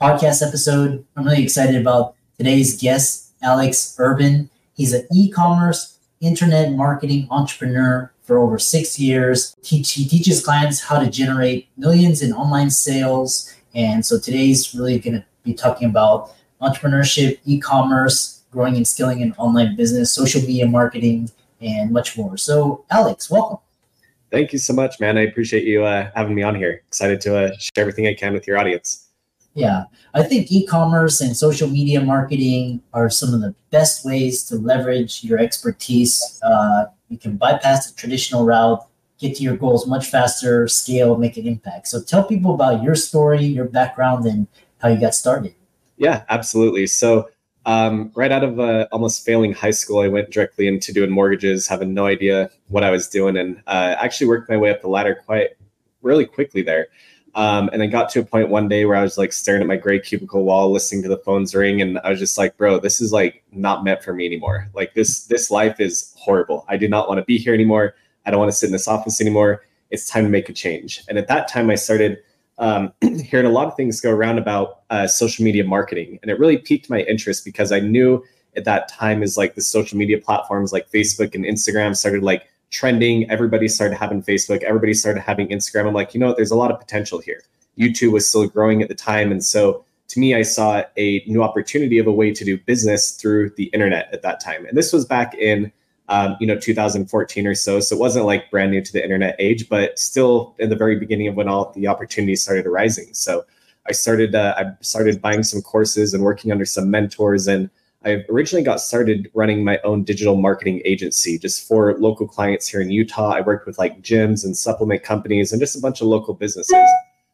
podcast episode. I'm really excited about today's guest, Alex Urban. He's an e-commerce internet marketing entrepreneur for over six years. Teach, he teaches clients how to generate millions in online sales. And so today's really going to be talking about entrepreneurship, e-commerce, growing and scaling an online business, social media marketing, and much more. So, Alex, welcome. Thank you so much, man. I appreciate you uh, having me on here. Excited to uh, share everything I can with your audience. Yeah, I think e-commerce and social media marketing are some of the best ways to leverage your expertise. Uh, you can bypass the traditional route, get to your goals much faster, scale, make an impact. So tell people about your story, your background, and how you got started. Yeah, absolutely. So um, right out of uh, almost failing high school, I went directly into doing mortgages, having no idea what I was doing, and uh, actually worked my way up the ladder quite really quickly there. Um, and I got to a point one day where I was like staring at my gray cubicle wall, listening to the phones ring, and I was just like, "Bro, this is like not meant for me anymore. Like this, this life is horrible. I do not want to be here anymore. I don't want to sit in this office anymore. It's time to make a change." And at that time, I started um, hearing a lot of things go around about uh, social media marketing, and it really piqued my interest because I knew at that time is like the social media platforms like Facebook and Instagram started like trending. Everybody started having Facebook. Everybody started having Instagram. I'm like, you know what? There's a lot of potential here. YouTube was still growing at the time. And so to me, I saw a new opportunity of a way to do business through the internet at that time. And this was back in, um, you know, 2014 or so. So it wasn't like brand new to the internet age, but still in the very beginning of when all the opportunities started arising. So I started, uh, I started buying some courses and working under some mentors and I originally got started running my own digital marketing agency just for local clients here in Utah. I worked with like gyms and supplement companies and just a bunch of local businesses.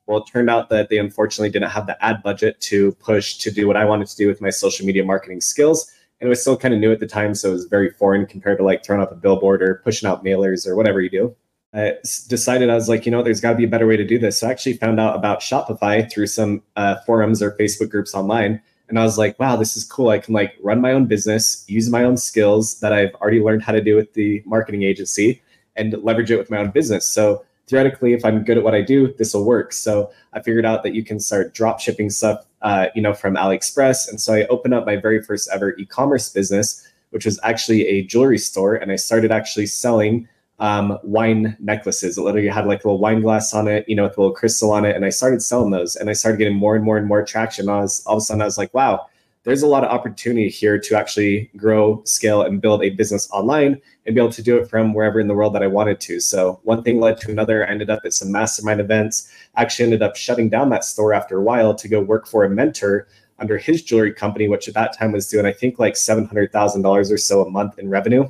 Well, it turned out that they unfortunately didn't have the ad budget to push to do what I wanted to do with my social media marketing skills. And it was still kind of new at the time. So it was very foreign compared to like throwing up a billboard or pushing out mailers or whatever you do. I decided I was like, you know, there's got to be a better way to do this. So I actually found out about Shopify through some uh, forums or Facebook groups online and I was like, wow, this is cool. I can like run my own business, use my own skills that I've already learned how to do with the marketing agency and leverage it with my own business. So theoretically, if I'm good at what I do, this will work. So I figured out that you can start drop shipping stuff, uh, you know, from AliExpress. And so I opened up my very first ever e-commerce business, which was actually a jewelry store. And I started actually selling um, wine necklaces. It literally had like a little wine glass on it, you know, with a little crystal on it. And I started selling those and I started getting more and more and more traction. I was all of a sudden I was like, wow, there's a lot of opportunity here to actually grow, scale, and build a business online and be able to do it from wherever in the world that I wanted to. So one thing led to another. I ended up at some mastermind events. Actually ended up shutting down that store after a while to go work for a mentor under his jewelry company, which at that time was doing, I think, like $700,000 or so a month in revenue.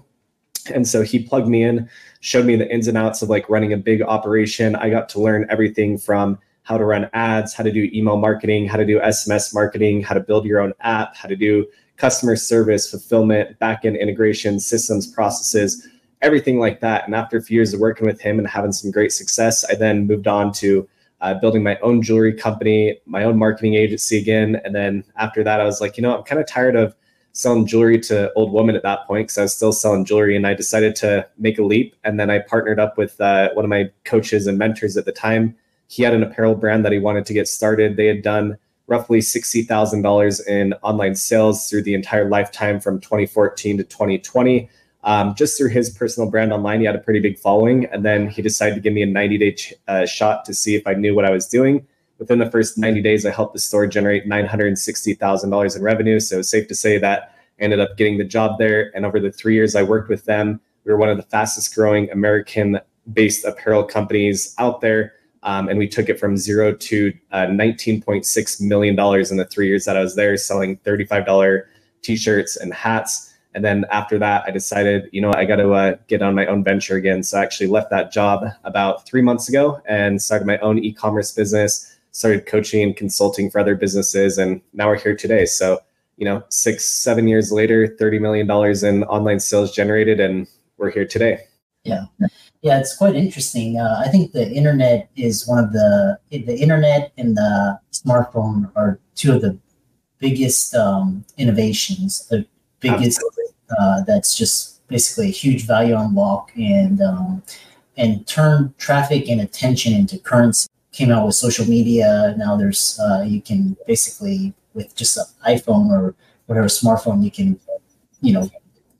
And so he plugged me in, showed me the ins and outs of like running a big operation. I got to learn everything from how to run ads, how to do email marketing, how to do SMS marketing, how to build your own app, how to do customer service, fulfillment, backend integration, systems, processes, everything like that. And after a few years of working with him and having some great success, I then moved on to uh, building my own jewelry company, my own marketing agency again. And then after that, I was like, you know, I'm kind of tired of selling jewelry to old women at that point because I was still selling jewelry and I decided to make a leap. And then I partnered up with uh, one of my coaches and mentors at the time. He had an apparel brand that he wanted to get started. They had done roughly $60,000 in online sales through the entire lifetime from 2014 to 2020. Um, just through his personal brand online, he had a pretty big following, and then he decided to give me a 90 day ch- uh, shot to see if I knew what I was doing. Within the first 90 days, I helped the store generate $960,000 in revenue. So safe to say that ended up getting the job there. And over the three years I worked with them, we were one of the fastest growing American based apparel companies out there. Um, and we took it from zero to uh, $19.6 million in the three years that I was there, selling $35 t shirts and hats. And then after that, I decided, you know, I got to uh, get on my own venture again. So I actually left that job about three months ago and started my own e commerce business, started coaching and consulting for other businesses. And now we're here today. So, you know, six, seven years later, $30 million in online sales generated, and we're here today. Yeah. Yeah, it's quite interesting. Uh, I think the internet is one of the the internet and the smartphone are two of the biggest um, innovations. The biggest uh, that's just basically a huge value unlock and um, and turn traffic and attention into currency. Came out with social media. Now there's uh, you can basically with just an iPhone or whatever smartphone you can you know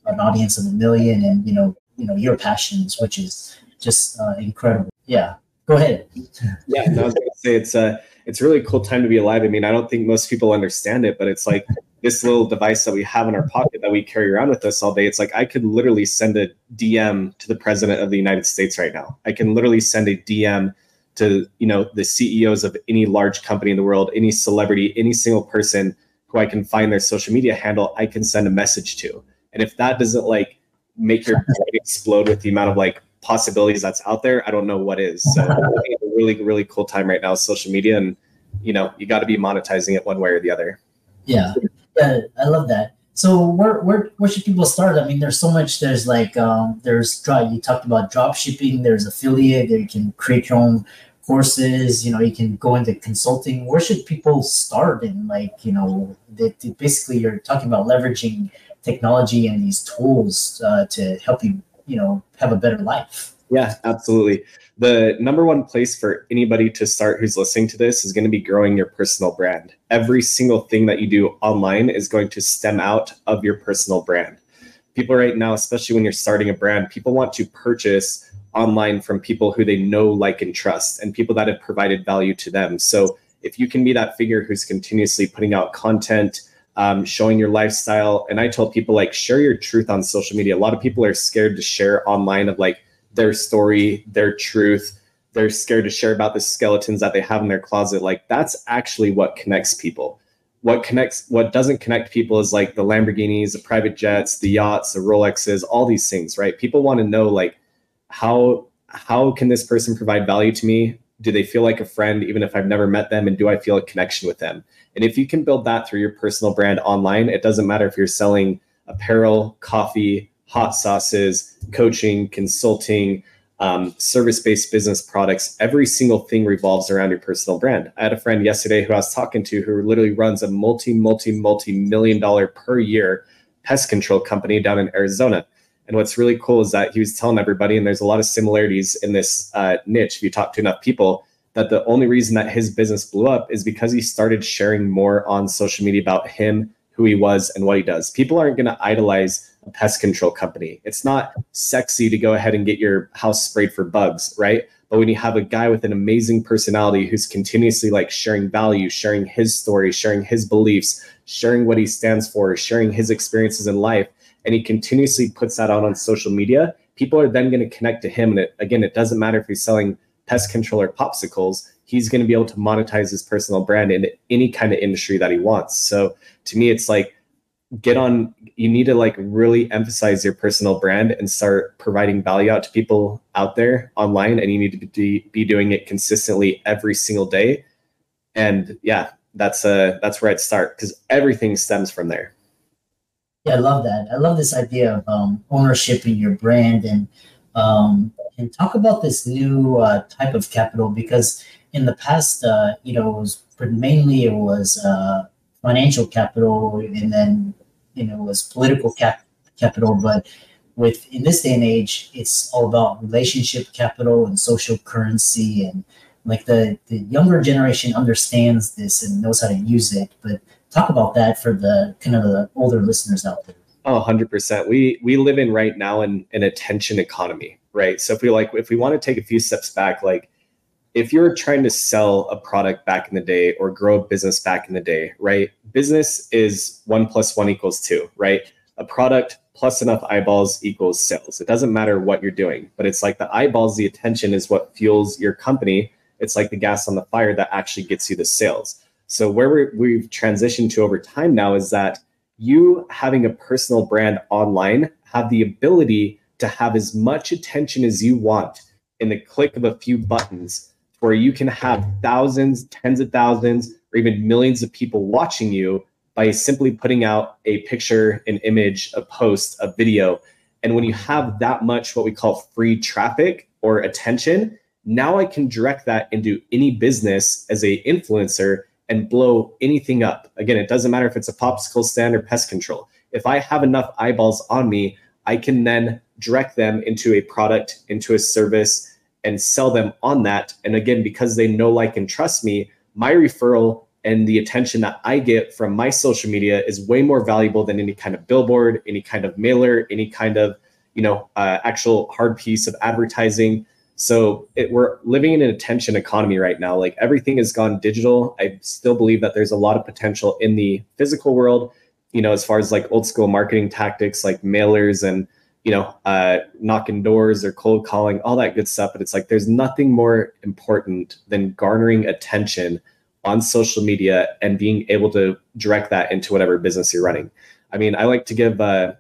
an audience of a million and you know you know your passions, which is just uh, incredible. Yeah, go ahead. Yeah, I was to say it's a it's a really cool time to be alive. I mean, I don't think most people understand it, but it's like this little device that we have in our pocket that we carry around with us all day. It's like I could literally send a DM to the president of the United States right now. I can literally send a DM to you know the CEOs of any large company in the world, any celebrity, any single person who I can find their social media handle. I can send a message to, and if that doesn't like make your brain explode with the amount of like possibilities that's out there, I don't know what is. So it's a really, really cool time right now, social media, and you know, you got to be monetizing it one way or the other. Yeah, yeah, I love that. So where where where should people start? I mean, there's so much. There's like um, there's drop. You talked about drop shipping. There's affiliate. There you can create your own courses. You know, you can go into consulting. Where should people start? And like you know, that basically you're talking about leveraging technology and these tools uh, to help you, you know, have a better life. Yeah, absolutely. The number one place for anybody to start who's listening to this is going to be growing your personal brand. Every single thing that you do online is going to stem out of your personal brand. People right now, especially when you're starting a brand, people want to purchase online from people who they know, like, and trust, and people that have provided value to them. So if you can be that figure who's continuously putting out content, um, showing your lifestyle. And I tell people like share your truth on social media. A lot of people are scared to share online of like their story, their truth. They're scared to share about the skeletons that they have in their closet. Like that's actually what connects people. What connects, what doesn't connect people is like the Lamborghinis, the private jets, the yachts, the Rolexes, all these things, right? People want to know like how how can this person provide value to me? Do they feel like a friend even if I've never met them? And do I feel a connection with them? And if you can build that through your personal brand online, it doesn't matter if you're selling apparel, coffee, hot sauces, coaching, consulting, um, service based business products, every single thing revolves around your personal brand. I had a friend yesterday who I was talking to who literally runs a multi, multi, multi million dollar per year pest control company down in Arizona. And what's really cool is that he was telling everybody, and there's a lot of similarities in this uh, niche if you talk to enough people, that the only reason that his business blew up is because he started sharing more on social media about him, who he was, and what he does. People aren't going to idolize a pest control company. It's not sexy to go ahead and get your house sprayed for bugs, right? But when you have a guy with an amazing personality who's continuously like sharing value, sharing his story, sharing his beliefs, sharing what he stands for, sharing his experiences in life, and he continuously puts that out on social media, people are then going to connect to him. And it, again, it doesn't matter if he's selling pest control or popsicles, he's going to be able to monetize his personal brand in any kind of industry that he wants. So to me, it's like get on. You need to like really emphasize your personal brand and start providing value out to people out there online, and you need to be, be doing it consistently every single day. And yeah, that's uh that's where I'd start because everything stems from there. Yeah, I love that. I love this idea of um, ownership in your brand and um, and talk about this new uh, type of capital because in the past, uh, you know, it was mainly it was uh, financial capital, and then you know it was political cap- capital. But with in this day and age, it's all about relationship capital and social currency, and like the the younger generation understands this and knows how to use it. But talk about that for the kind of the older listeners out there. Oh, 100%. We we live in right now in an attention economy, right? So if we like if we want to take a few steps back like if you're trying to sell a product back in the day or grow a business back in the day, right? Business is 1 plus 1 equals 2, right? A product plus enough eyeballs equals sales. It doesn't matter what you're doing, but it's like the eyeballs, the attention is what fuels your company. It's like the gas on the fire that actually gets you the sales. So where we have transitioned to over time now is that you having a personal brand online have the ability to have as much attention as you want in the click of a few buttons where you can have thousands tens of thousands or even millions of people watching you by simply putting out a picture an image a post a video. And when you have that much what we call free traffic or attention now i can direct that into any business as a influencer and blow anything up. Again, it doesn't matter if it's a popsicle stand or pest control. If I have enough eyeballs on me, I can then direct them into a product, into a service, and sell them on that. And again, because they know, like, and trust me, my referral and the attention that I get from my social media is way more valuable than any kind of billboard, any kind of mailer, any kind of you know uh, actual hard piece of advertising so it, we're living in an attention economy right now. Like everything has gone digital. I still believe that there's a lot of potential in the physical world. You know, as far as like old school marketing tactics, like mailers and you know, uh, knocking doors or cold calling, all that good stuff. But it's like there's nothing more important than garnering attention on social media and being able to direct that into whatever business you're running. I mean, I like to give. Uh,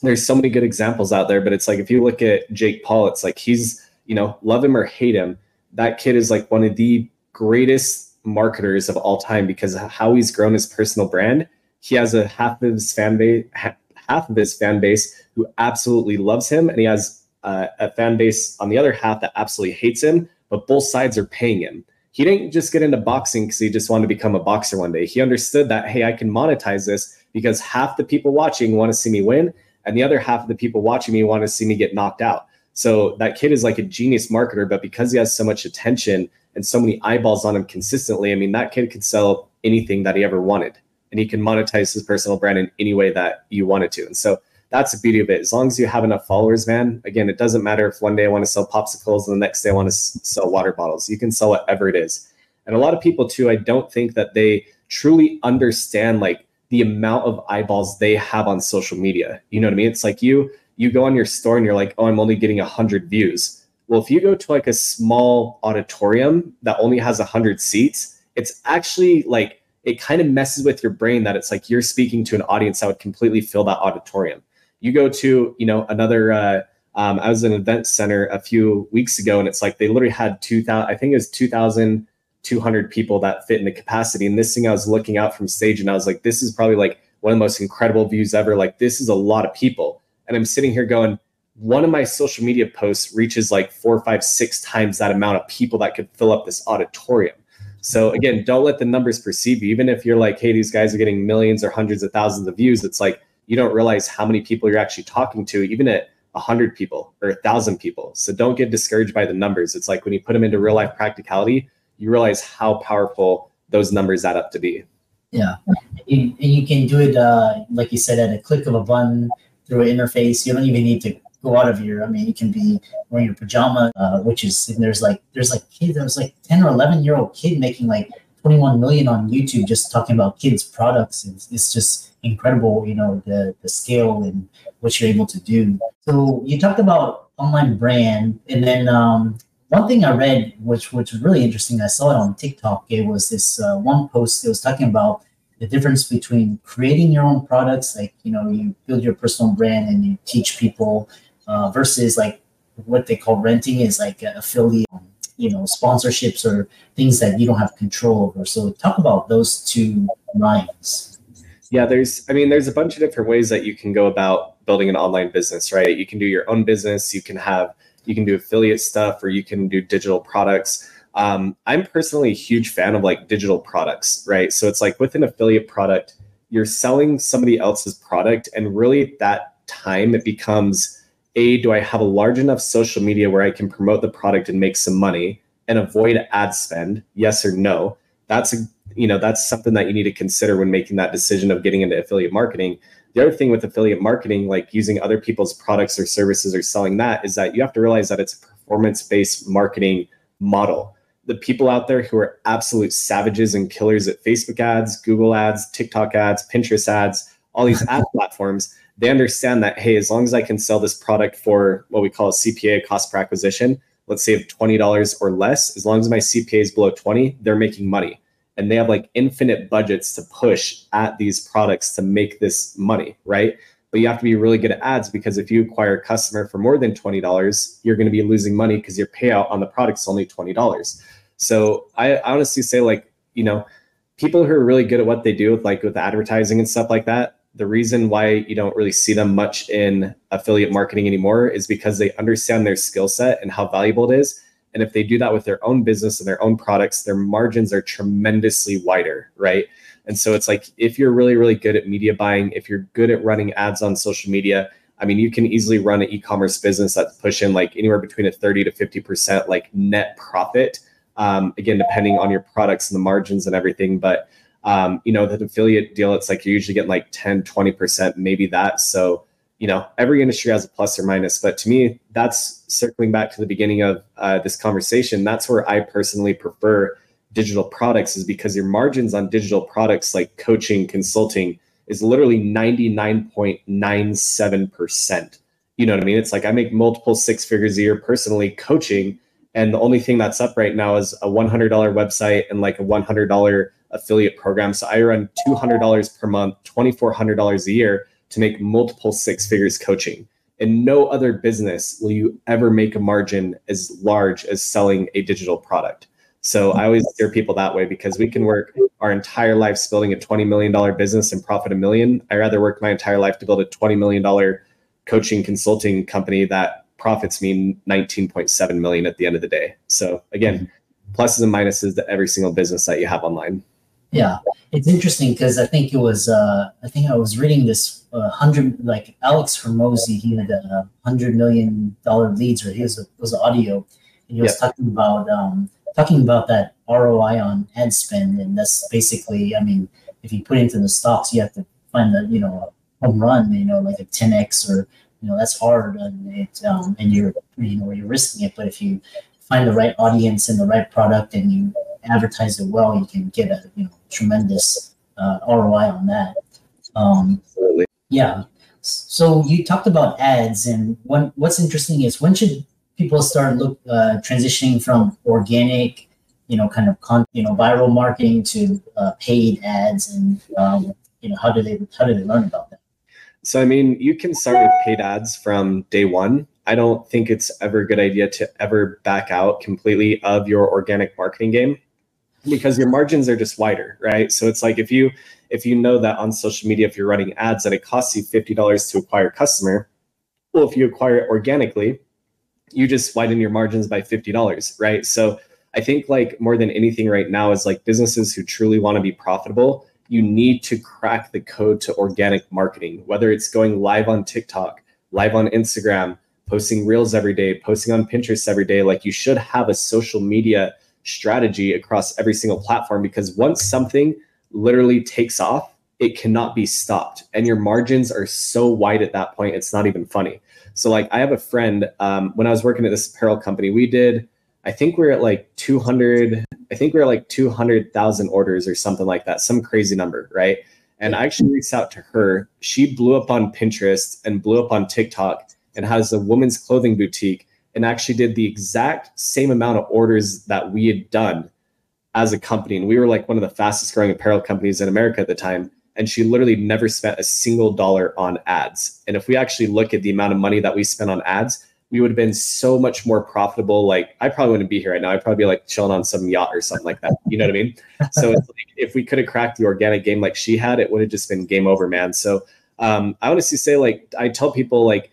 there's so many good examples out there, but it's like if you look at Jake Paul, it's like he's you know, love him or hate him, that kid is like one of the greatest marketers of all time because how he's grown his personal brand. He has a half of his fan base, half of his fan base who absolutely loves him, and he has uh, a fan base on the other half that absolutely hates him. But both sides are paying him. He didn't just get into boxing because he just wanted to become a boxer one day. He understood that hey, I can monetize this because half the people watching want to see me win, and the other half of the people watching me want to see me get knocked out. So that kid is like a genius marketer, but because he has so much attention and so many eyeballs on him consistently, I mean, that kid could sell anything that he ever wanted and he can monetize his personal brand in any way that you wanted to. And so that's the beauty of it. As long as you have enough followers, man, again, it doesn't matter if one day I want to sell popsicles and the next day I want to sell water bottles. You can sell whatever it is. And a lot of people, too, I don't think that they truly understand like the amount of eyeballs they have on social media. You know what I mean? It's like you you go on your store and you're like, oh, I'm only getting 100 views. Well, if you go to like a small auditorium that only has 100 seats, it's actually like it kind of messes with your brain that it's like you're speaking to an audience that would completely fill that auditorium. You go to, you know, another, uh, um, I was in an event center a few weeks ago and it's like they literally had 2,000, I think it was 2,200 people that fit in the capacity. And this thing I was looking out from stage and I was like, this is probably like one of the most incredible views ever. Like, this is a lot of people and I'm sitting here going, one of my social media posts reaches like four, five, six times that amount of people that could fill up this auditorium. So again, don't let the numbers perceive you. Even if you're like, hey, these guys are getting millions or hundreds of thousands of views, it's like you don't realize how many people you're actually talking to, even at a hundred people or a thousand people. So don't get discouraged by the numbers. It's like when you put them into real life practicality, you realize how powerful those numbers add up to be. Yeah, and you can do it uh, like you said at a click of a button through an interface. You don't even need to go out of your. I mean, you can be wearing your pajama, uh, which is there's like there's like kids. There was like ten or eleven year old kid making like 21 million on YouTube just talking about kids products. It's, it's just incredible, you know, the the scale and what you're able to do. So you talked about online brand, and then um, one thing I read, which which was really interesting, I saw it on TikTok. It was this uh, one post. It was talking about the difference between creating your own products, like you know, you build your personal brand and you teach people, uh, versus like what they call renting is like affiliate, you know, sponsorships or things that you don't have control over. So talk about those two lines. Yeah, there's, I mean, there's a bunch of different ways that you can go about building an online business, right? You can do your own business, you can have, you can do affiliate stuff, or you can do digital products um, I'm personally a huge fan of like digital products, right? So it's like with an affiliate product, you're selling somebody else's product, and really at that time it becomes a do I have a large enough social media where I can promote the product and make some money and avoid ad spend? Yes or no? That's a you know that's something that you need to consider when making that decision of getting into affiliate marketing. the other thing with affiliate marketing, like using other people's products or services or selling that, is that you have to realize that it's a performance based marketing model. The people out there who are absolute savages and killers at Facebook ads, Google ads, TikTok ads, Pinterest ads, all these ad platforms, they understand that, hey, as long as I can sell this product for what we call a CPA cost per acquisition, let's say of $20 or less, as long as my CPA is below 20, they're making money and they have like infinite budgets to push at these products to make this money, right? But you have to be really good at ads because if you acquire a customer for more than $20, you're going to be losing money because your payout on the product is only $20. So I honestly say like, you know, people who are really good at what they do with like with advertising and stuff like that, the reason why you don't really see them much in affiliate marketing anymore is because they understand their skill set and how valuable it is and if they do that with their own business and their own products, their margins are tremendously wider, right? And so it's like if you're really, really good at media buying, if you're good at running ads on social media, I mean, you can easily run an e-commerce business that's pushing like anywhere between a 30 to 50% like net profit. Um, again, depending on your products and the margins and everything. But um, you know, the affiliate deal, it's like you're usually getting like 10, 20%, maybe that. So you know every industry has a plus or minus but to me that's circling back to the beginning of uh, this conversation that's where i personally prefer digital products is because your margins on digital products like coaching consulting is literally 99.97% you know what i mean it's like i make multiple six figures a year personally coaching and the only thing that's up right now is a $100 website and like a $100 affiliate program so i run $200 per month $2400 a year to make multiple six figures coaching. In no other business will you ever make a margin as large as selling a digital product. So I always steer people that way because we can work our entire lives building a $20 million business and profit a million. I rather work my entire life to build a $20 million coaching consulting company that profits mean 19.7 million at the end of the day. So again, pluses and minuses to every single business that you have online. Yeah, it's interesting because I think it was uh, I think I was reading this uh, hundred like Alex Hormozi. He had a hundred million dollar leads, or he was a, was audio, and he was yep. talking about um, talking about that ROI on ad spend, and that's basically I mean if you put into the stocks, you have to find the you know a home run, you know like a ten x or you know that's hard, and it um, and you're you know you're risking it, but if you find the right audience and the right product and you advertise it well, you can get a you know tremendous uh, ROI on that. Um, Absolutely. Yeah. So you talked about ads, and when, what's interesting is when should people start look uh, transitioning from organic, you know, kind of con- you know viral marketing to uh, paid ads, and um, you know how do they how do they learn about? So I mean, you can start with paid ads from day one. I don't think it's ever a good idea to ever back out completely of your organic marketing game because your margins are just wider, right? So it's like if you if you know that on social media, if you're running ads that it costs you fifty dollars to acquire a customer, well, if you acquire it organically, you just widen your margins by fifty dollars, right? So I think like more than anything right now is like businesses who truly want to be profitable, you need to crack the code to organic marketing, whether it's going live on TikTok, live on Instagram, posting reels every day, posting on Pinterest every day. Like you should have a social media strategy across every single platform because once something literally takes off, it cannot be stopped. And your margins are so wide at that point, it's not even funny. So, like, I have a friend, um, when I was working at this apparel company, we did, I think we are at like 200, I think we are like 200,000 orders or something like that, some crazy number, right? And I actually reached out to her. She blew up on Pinterest and blew up on TikTok and has a women's clothing boutique and actually did the exact same amount of orders that we had done as a company. And we were like one of the fastest growing apparel companies in America at the time. And she literally never spent a single dollar on ads. And if we actually look at the amount of money that we spent on ads, we would have been so much more profitable. Like I probably wouldn't be here right now. I'd probably be like chilling on some yacht or something like that. You know what I mean? So like, if we could have cracked the organic game like she had, it would have just been game over, man. So um, I honestly say like I tell people like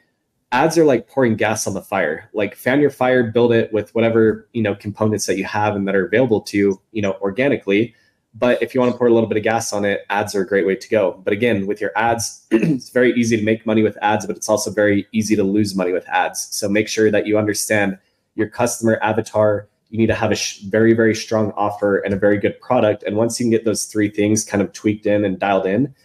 ads are like pouring gas on the fire like fan your fire build it with whatever you know components that you have and that are available to you you know organically but if you want to pour a little bit of gas on it ads are a great way to go. But again with your ads it's very easy to make money with ads but it's also very easy to lose money with ads. So make sure that you understand your customer avatar. You need to have a sh- very very strong offer and a very good product. And once you can get those three things kind of tweaked in and dialed in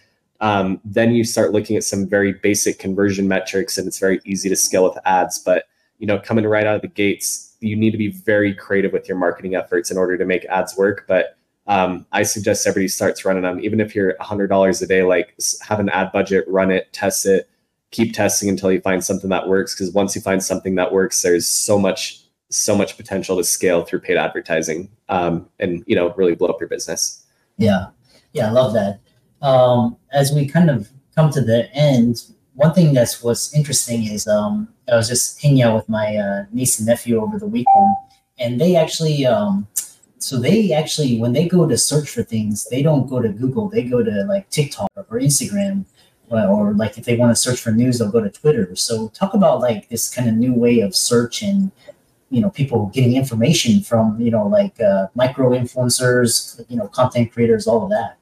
um, then you start looking at some very basic conversion metrics and it's very easy to scale with ads. But you know coming right out of the gates you need to be very creative with your marketing efforts in order to make ads work. But um, i suggest everybody starts running them. Even if you're $100 a day like have an ad budget run it test it. Keep testing until you find something that works because once you find something that works there's so much so much potential to scale through paid advertising um, and you know really blow up your business. Yeah. Yeah i love that. Um, as we kind of come to the end, one thing that's what's interesting is um, I was just hanging out with my uh, niece and nephew over the weekend, and they actually, um, so they actually, when they go to search for things, they don't go to Google, they go to like TikTok or Instagram, or, or like if they want to search for news, they'll go to Twitter. So talk about like this kind of new way of search and you know people getting information from you know like uh, micro influencers, you know content creators, all of that.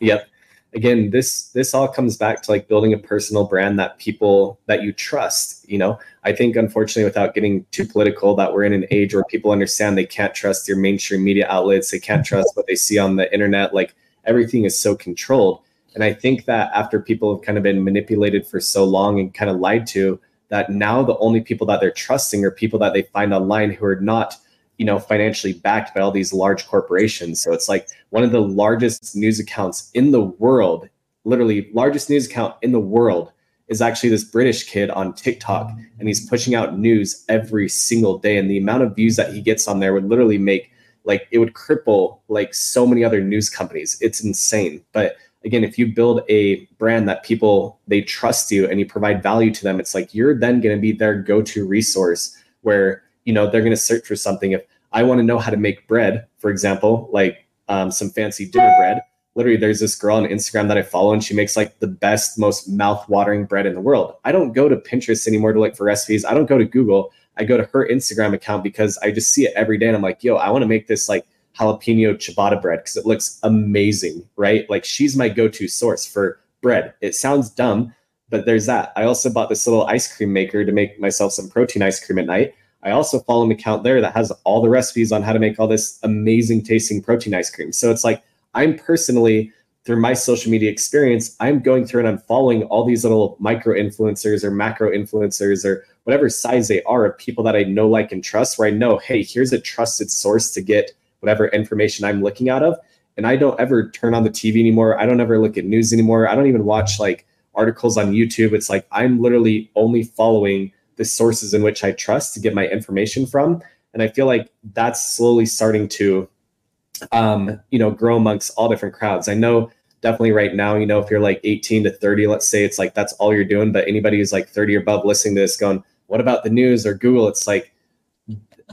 Yep again this this all comes back to like building a personal brand that people that you trust you know? I think unfortunately without getting too political that we're in an age where people understand they can't trust your mainstream media outlets they can't trust what they see on the internet like everything is so controlled. And i think that after people have kind of been manipulated for so long and kind of lied to that now the only people that they're trusting are people that they find online who are not you know financially backed by all these large corporations. So it's like one of the largest news accounts in the world literally largest news account in the world is actually this british kid on tiktok and he's pushing out news every single day. And the amount of views that he gets on there would literally make like it would cripple like so many other news companies. It's insane. But again if you build a brand that people they trust you and you provide value to them it's like you're then going to be their go-to resource where you know they're going to search for something. If i want to know how to make bread for example like um, some fancy dinner bread literally there's this girl on instagram that i follow and she makes like the best most mouth-watering bread in the world. I don't go to pinterest anymore to look for recipes. I don't go to google. I go to her instagram account because i just see it every day and i'm like yo i want to make this like jalapeno ciabatta bread because it looks amazing right? Like she's my go-to source for bread. It sounds dumb but there's that. I also bought this little ice cream maker to make myself some protein ice cream at night I also follow an account there that has all the recipes on how to make all this amazing tasting protein ice cream. So it's like I'm personally through my social media experience, I'm going through and I'm following all these little micro influencers or macro influencers or whatever size they are of people that I know, like, and trust, where I know, hey, here's a trusted source to get whatever information I'm looking out of. And I don't ever turn on the TV anymore. I don't ever look at news anymore. I don't even watch like articles on YouTube. It's like I'm literally only following the sources in which I trust to get my information from. And I feel like that's slowly starting to, um, you know, grow amongst all different crowds. I know definitely right now, you know, if you're like 18 to 30, let's say it's like that's all you're doing. But anybody who's like 30 or above listening to this going, what about the news or Google? It's like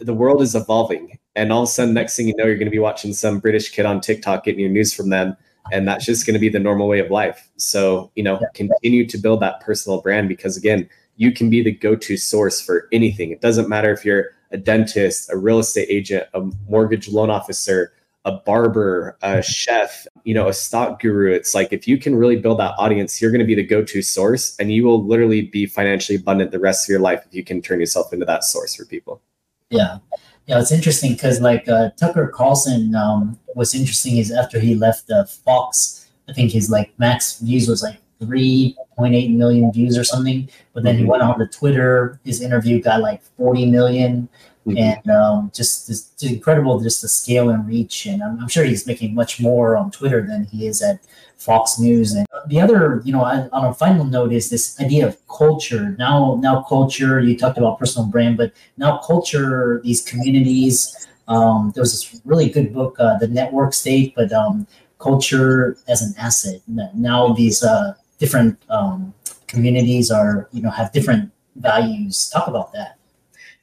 the world is evolving. And all of a sudden, next thing you know, you're going to be watching some British kid on TikTok getting your news from them. And that's just going to be the normal way of life. So, you know, continue to build that personal brand because, again, you can be the go-to source for anything. It doesn't matter if you're a dentist, a real estate agent, a mortgage loan officer, a barber, a chef, you know, a stock guru. It's like if you can really build that audience, you're going to be the go-to source and you will literally be financially abundant the rest of your life if you can turn yourself into that source for people. Yeah. Yeah, it's interesting because like uh, Tucker Carlson, um, what's interesting is after he left uh, Fox, I think his like max views was like 3.8 million views or something. But then mm-hmm. he went on to Twitter. His interview got like 40 million. Mm-hmm. And um, just, just incredible, just the scale and reach. And I'm, I'm, sure he's making much more on Twitter than he is at Fox News. And the other, you know, on a final note is this idea of culture. Now, now culture. You talked about personal brand, but now culture. These communities. Um, there was this really good book, uh, The Network State, but um, culture as an asset. Now these uh, different um, communities are you know have different values. Talk about that.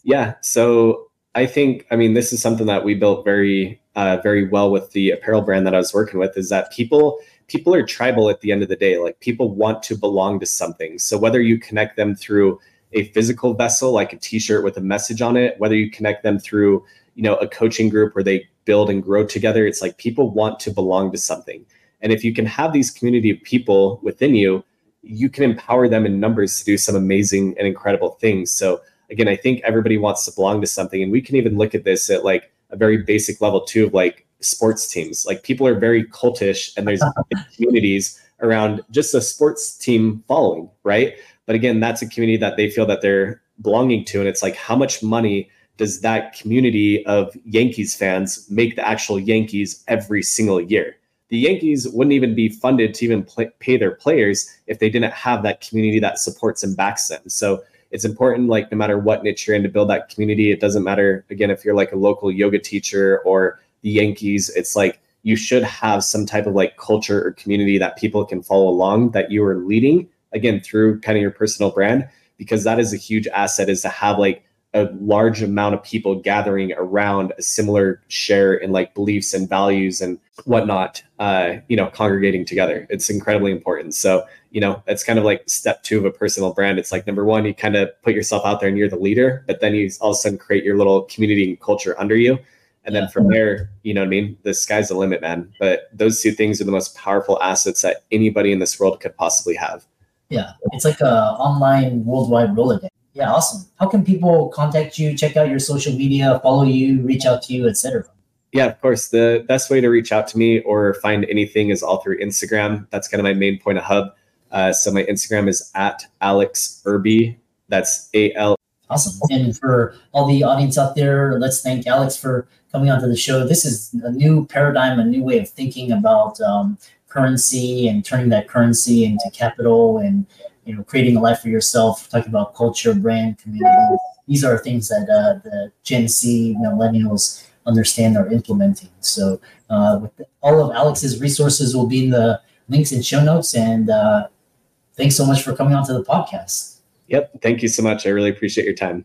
Yeah so i think i mean this is something that we built very uh, very well with the apparel brand that i was working with is that people people are tribal at the end of the day. Like people want to belong to something. So whether you connect them through a physical vessel like a t-shirt with a message on it whether you connect them through you know a coaching group where they build and grow together it's like people want to belong to something and if you can have these community of people within you, you can empower them in numbers to do some amazing and incredible things. So again, I think everybody wants to belong to something. And we can even look at this at like a very basic level too of like sports teams. Like people are very cultish and there's communities around just a sports team following, right? But again, that's a community that they feel that they're belonging to. And it's like, how much money does that community of Yankees fans make the actual Yankees every single year? The Yankees wouldn't even be funded to even play, pay their players if they didn't have that community that supports and backs them. So it's important, like no matter what niche you're in, to build that community. It doesn't matter, again, if you're like a local yoga teacher or the Yankees. It's like you should have some type of like culture or community that people can follow along that you are leading again through kind of your personal brand because that is a huge asset is to have like a large amount of people gathering around a similar share in like beliefs and values and whatnot uh you know congregating together it's incredibly important so you know it's kind of like step two of a personal brand it's like number one you kind of put yourself out there and you're the leader but then you all of a sudden create your little community and culture under you and then from there, you know what I mean? The sky's the limit, man. But those two things are the most powerful assets that anybody in this world could possibly have. Yeah. It's like a online worldwide Rolodex. Yeah, awesome. How can people contact you, check out your social media, follow you, reach out to you, etc.? Yeah, of course. The best way to reach out to me or find anything is all through Instagram. That's kind of my main point of hub. Uh, so my Instagram is at Alex Irby. That's A L. Awesome. And for all the audience out there, let's thank Alex for coming onto the show. This is a new paradigm, a new way of thinking about um, currency and turning that currency into capital and you know creating a life for yourself. Talking about culture, brand, community. These are things that uh, the Gen Z millennials understand are implementing. So uh, with the, all of Alex's resources will be in the links and show notes. And uh, thanks so much for coming onto the podcast. Yep. Thank you so much. I really appreciate your time.